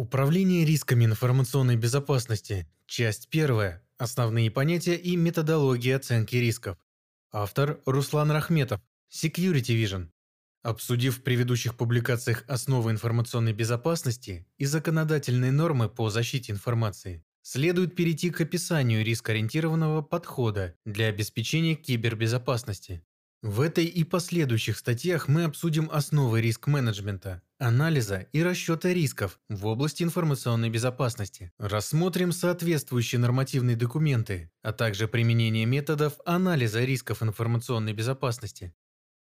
Управление рисками информационной безопасности. Часть первая. Основные понятия и методология оценки рисков. Автор Руслан Рахметов. Security Vision. Обсудив в предыдущих публикациях основы информационной безопасности и законодательные нормы по защите информации, следует перейти к описанию рискоориентированного подхода для обеспечения кибербезопасности. В этой и последующих статьях мы обсудим основы риск-менеджмента, анализа и расчета рисков в области информационной безопасности. Рассмотрим соответствующие нормативные документы, а также применение методов анализа рисков информационной безопасности.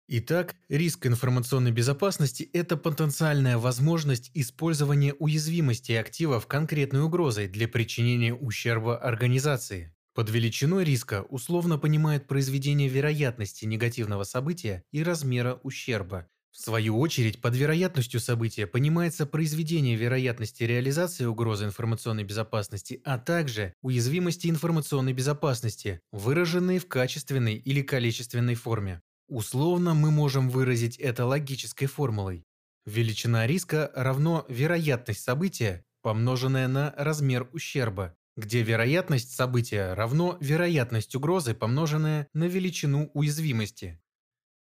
Итак, риск информационной безопасности – это потенциальная возможность использования уязвимости активов конкретной угрозой для причинения ущерба организации. Под величиной риска условно понимают произведение вероятности негативного события и размера ущерба. В свою очередь, под вероятностью события понимается произведение вероятности реализации угрозы информационной безопасности, а также уязвимости информационной безопасности, выраженные в качественной или количественной форме. Условно мы можем выразить это логической формулой. Величина риска равно вероятность события, помноженная на размер ущерба, где вероятность события равно вероятность угрозы, помноженная на величину уязвимости.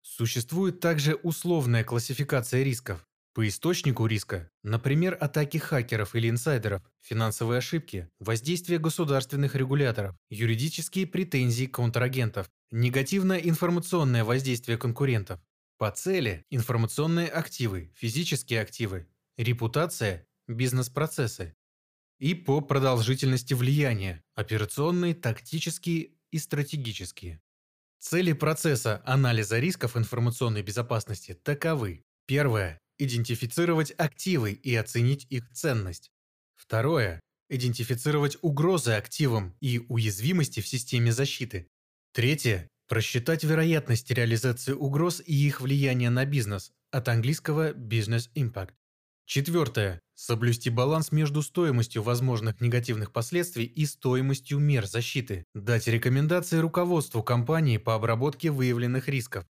Существует также условная классификация рисков. По источнику риска, например, атаки хакеров или инсайдеров, финансовые ошибки, воздействие государственных регуляторов, юридические претензии контрагентов, негативное информационное воздействие конкурентов. По цели – информационные активы, физические активы, репутация, бизнес-процессы, и по продолжительности влияния – операционные, тактические и стратегические. Цели процесса анализа рисков информационной безопасности таковы. Первое – идентифицировать активы и оценить их ценность. Второе – идентифицировать угрозы активам и уязвимости в системе защиты. Третье – просчитать вероятность реализации угроз и их влияния на бизнес, от английского «business impact». Четвертое. Соблюсти баланс между стоимостью возможных негативных последствий и стоимостью мер защиты. Дать рекомендации руководству компании по обработке выявленных рисков.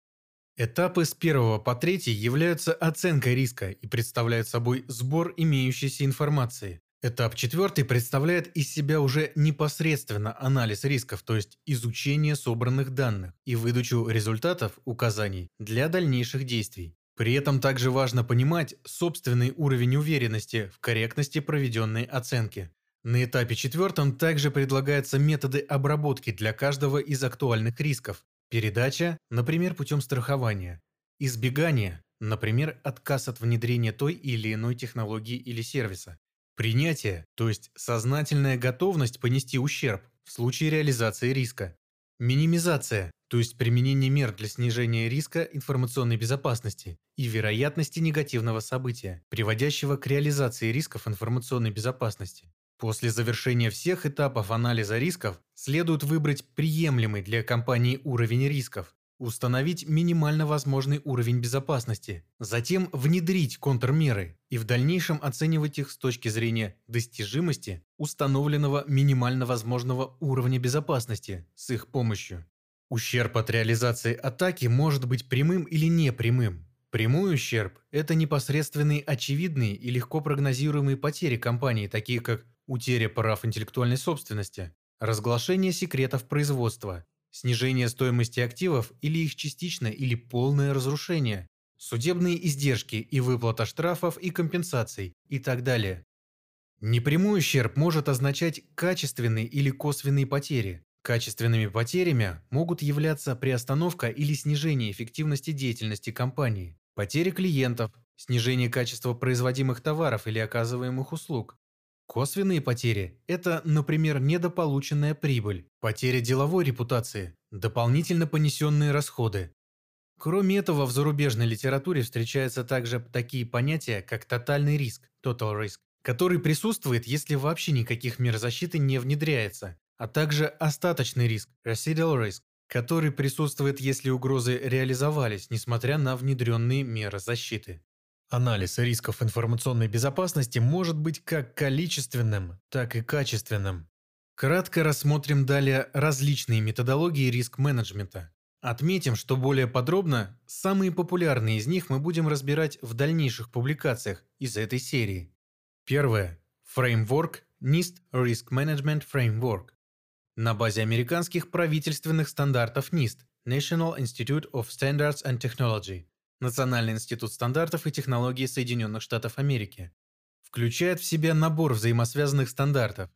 Этапы с первого по третий являются оценкой риска и представляют собой сбор имеющейся информации. Этап четвертый представляет из себя уже непосредственно анализ рисков, то есть изучение собранных данных и выдачу результатов, указаний для дальнейших действий. При этом также важно понимать собственный уровень уверенности в корректности проведенной оценки. На этапе четвертом также предлагаются методы обработки для каждого из актуальных рисков. Передача, например, путем страхования. Избегание, например, отказ от внедрения той или иной технологии или сервиса. Принятие, то есть сознательная готовность понести ущерб в случае реализации риска. Минимизация, то есть применение мер для снижения риска информационной безопасности и вероятности негативного события, приводящего к реализации рисков информационной безопасности. После завершения всех этапов анализа рисков следует выбрать приемлемый для компании уровень рисков, установить минимально возможный уровень безопасности, затем внедрить контрмеры и в дальнейшем оценивать их с точки зрения достижимости установленного минимально возможного уровня безопасности с их помощью. Ущерб от реализации атаки может быть прямым или непрямым. Прямой ущерб – это непосредственные очевидные и легко прогнозируемые потери компании, такие как утеря прав интеллектуальной собственности, разглашение секретов производства, снижение стоимости активов или их частичное или полное разрушение, судебные издержки и выплата штрафов и компенсаций и так далее. Непрямой ущерб может означать качественные или косвенные потери. Качественными потерями могут являться приостановка или снижение эффективности деятельности компании, потери клиентов, снижение качества производимых товаров или оказываемых услуг, Косвенные потери – это, например, недополученная прибыль, потеря деловой репутации, дополнительно понесенные расходы. Кроме этого, в зарубежной литературе встречаются также такие понятия, как тотальный риск – total risk, который присутствует, если вообще никаких мер защиты не внедряется, а также остаточный риск – residual risk, который присутствует, если угрозы реализовались, несмотря на внедренные меры защиты. Анализ рисков информационной безопасности может быть как количественным, так и качественным. Кратко рассмотрим далее различные методологии риск-менеджмента. Отметим, что более подробно самые популярные из них мы будем разбирать в дальнейших публикациях из этой серии. Первое. Framework NIST Risk Management Framework на базе американских правительственных стандартов NIST National Institute of Standards and Technology Национальный институт стандартов и технологий Соединенных Штатов Америки. Включает в себя набор взаимосвязанных стандартов.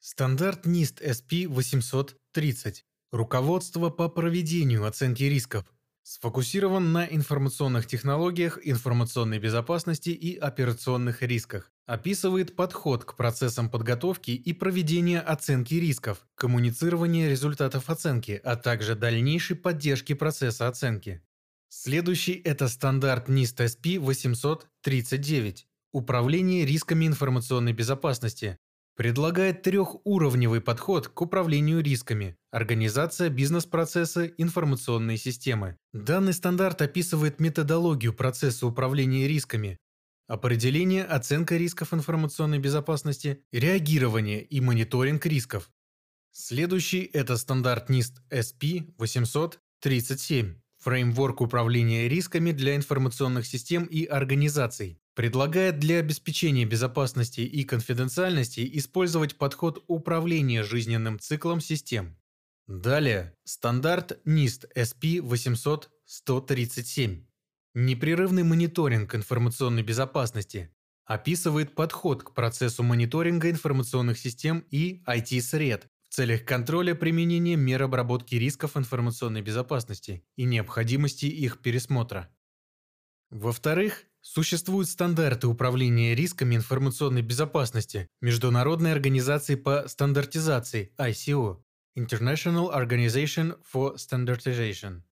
Стандарт NIST SP 830 Руководство по проведению оценки рисков сфокусирован на информационных технологиях, информационной безопасности и операционных рисках. Описывает подход к процессам подготовки и проведения оценки рисков, коммуницирования результатов оценки, а также дальнейшей поддержки процесса оценки. Следующий – это стандарт NIST SP 839 Управление рисками информационной безопасности, предлагает трехуровневый подход к управлению рисками, организация бизнес-процесса, информационные системы. Данный стандарт описывает методологию процесса управления рисками, определение, оценка рисков информационной безопасности, реагирование и мониторинг рисков. Следующий – это стандарт NIST SP 837 фреймворк управления рисками для информационных систем и организаций. Предлагает для обеспечения безопасности и конфиденциальности использовать подход управления жизненным циклом систем. Далее, стандарт NIST SP 800-137. Непрерывный мониторинг информационной безопасности описывает подход к процессу мониторинга информационных систем и IT-сред в целях контроля применения мер обработки рисков информационной безопасности и необходимости их пересмотра. Во-вторых, Существуют стандарты управления рисками информационной безопасности Международной организации по стандартизации ICO International Organization for Standardization.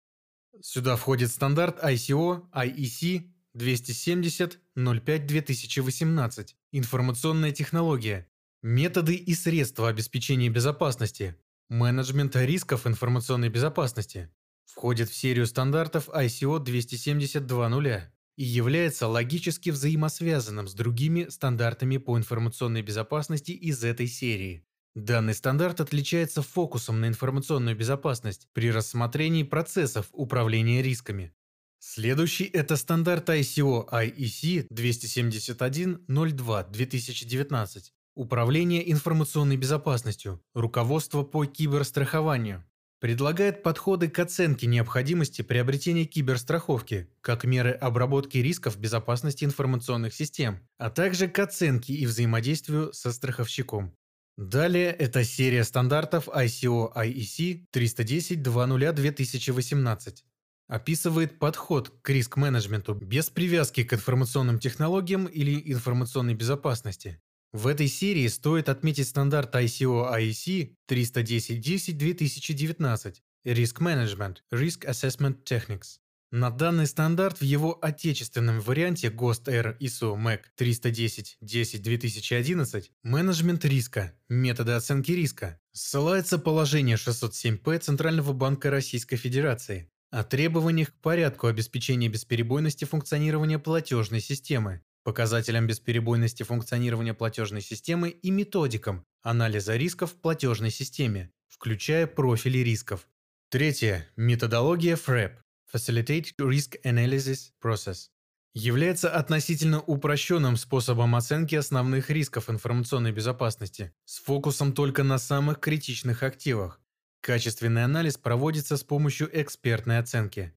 Сюда входит стандарт ICO IEC 270-05-2018 Информационная технология. Методы и средства обеспечения безопасности. Менеджмент рисков информационной безопасности. Входит в серию стандартов ICO 272.0 и является логически взаимосвязанным с другими стандартами по информационной безопасности из этой серии. Данный стандарт отличается фокусом на информационную безопасность при рассмотрении процессов управления рисками. Следующий – это стандарт ICO IEC 271.02.2019 Управление информационной безопасностью, руководство по киберстрахованию, предлагает подходы к оценке необходимости приобретения киберстраховки, как меры обработки рисков безопасности информационных систем, а также к оценке и взаимодействию со страховщиком. Далее это серия стандартов ICO IEC 310.2.0.2018. Описывает подход к риск-менеджменту без привязки к информационным технологиям или информационной безопасности, в этой серии стоит отметить стандарт ICO IEC 310.10-2019 Risk Management – Risk Assessment Techniques. На данный стандарт в его отечественном варианте GOST R ISO MAC 310.10-2011 менеджмент риска, методы оценки риска, ссылается положение 607-П Центрального банка Российской Федерации о требованиях к порядку обеспечения бесперебойности функционирования платежной системы, показателям бесперебойности функционирования платежной системы и методикам анализа рисков в платежной системе, включая профили рисков. Третье. Методология FRAP – Facilitate Risk Analysis Process является относительно упрощенным способом оценки основных рисков информационной безопасности с фокусом только на самых критичных активах. Качественный анализ проводится с помощью экспертной оценки.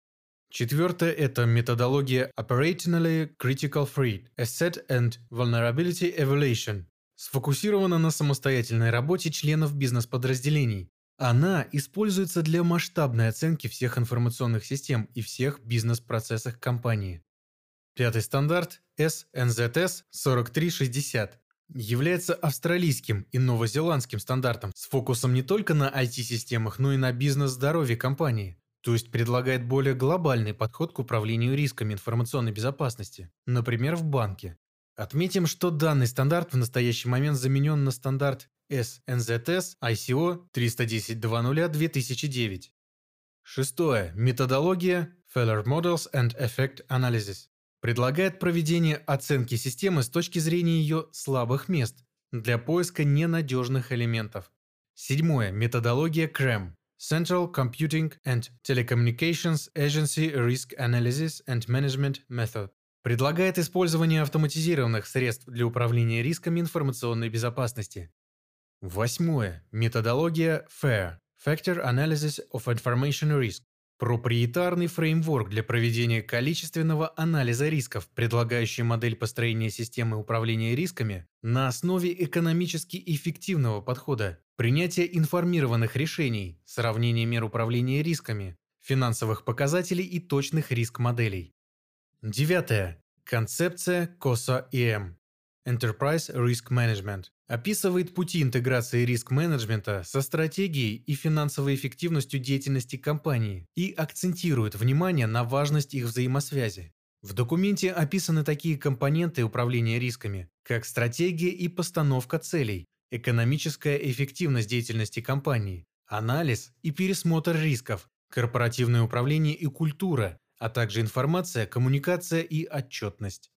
Четвертое – это методология Operationally Critical Threat, Asset and Vulnerability Evaluation, сфокусирована на самостоятельной работе членов бизнес-подразделений. Она используется для масштабной оценки всех информационных систем и всех бизнес-процессах компании. Пятый стандарт SNZS 4360 является австралийским и новозеландским стандартом с фокусом не только на IT-системах, но и на бизнес-здоровье компании то есть предлагает более глобальный подход к управлению рисками информационной безопасности, например, в банке. Отметим, что данный стандарт в настоящий момент заменен на стандарт SNZS ICO 310.2.0-2009. Шестое. Методология Feller Models and Effect Analysis предлагает проведение оценки системы с точки зрения ее слабых мест для поиска ненадежных элементов. Седьмое. Методология CREM Central Computing and Telecommunications Agency Risk Analysis and Management Method Предлагает использование автоматизированных средств для управления рисками информационной безопасности. Восьмое. Методология FAIR – Factor Analysis of Information Risk. Проприетарный фреймворк для проведения количественного анализа рисков, предлагающий модель построения системы управления рисками на основе экономически эффективного подхода, принятия информированных решений, сравнения мер управления рисками, финансовых показателей и точных риск-моделей. Девятое. Концепция COSA-EM Enterprise Risk Management описывает пути интеграции риск-менеджмента со стратегией и финансовой эффективностью деятельности компании и акцентирует внимание на важность их взаимосвязи. В документе описаны такие компоненты управления рисками, как стратегия и постановка целей, экономическая эффективность деятельности компании, анализ и пересмотр рисков, корпоративное управление и культура, а также информация, коммуникация и отчетность.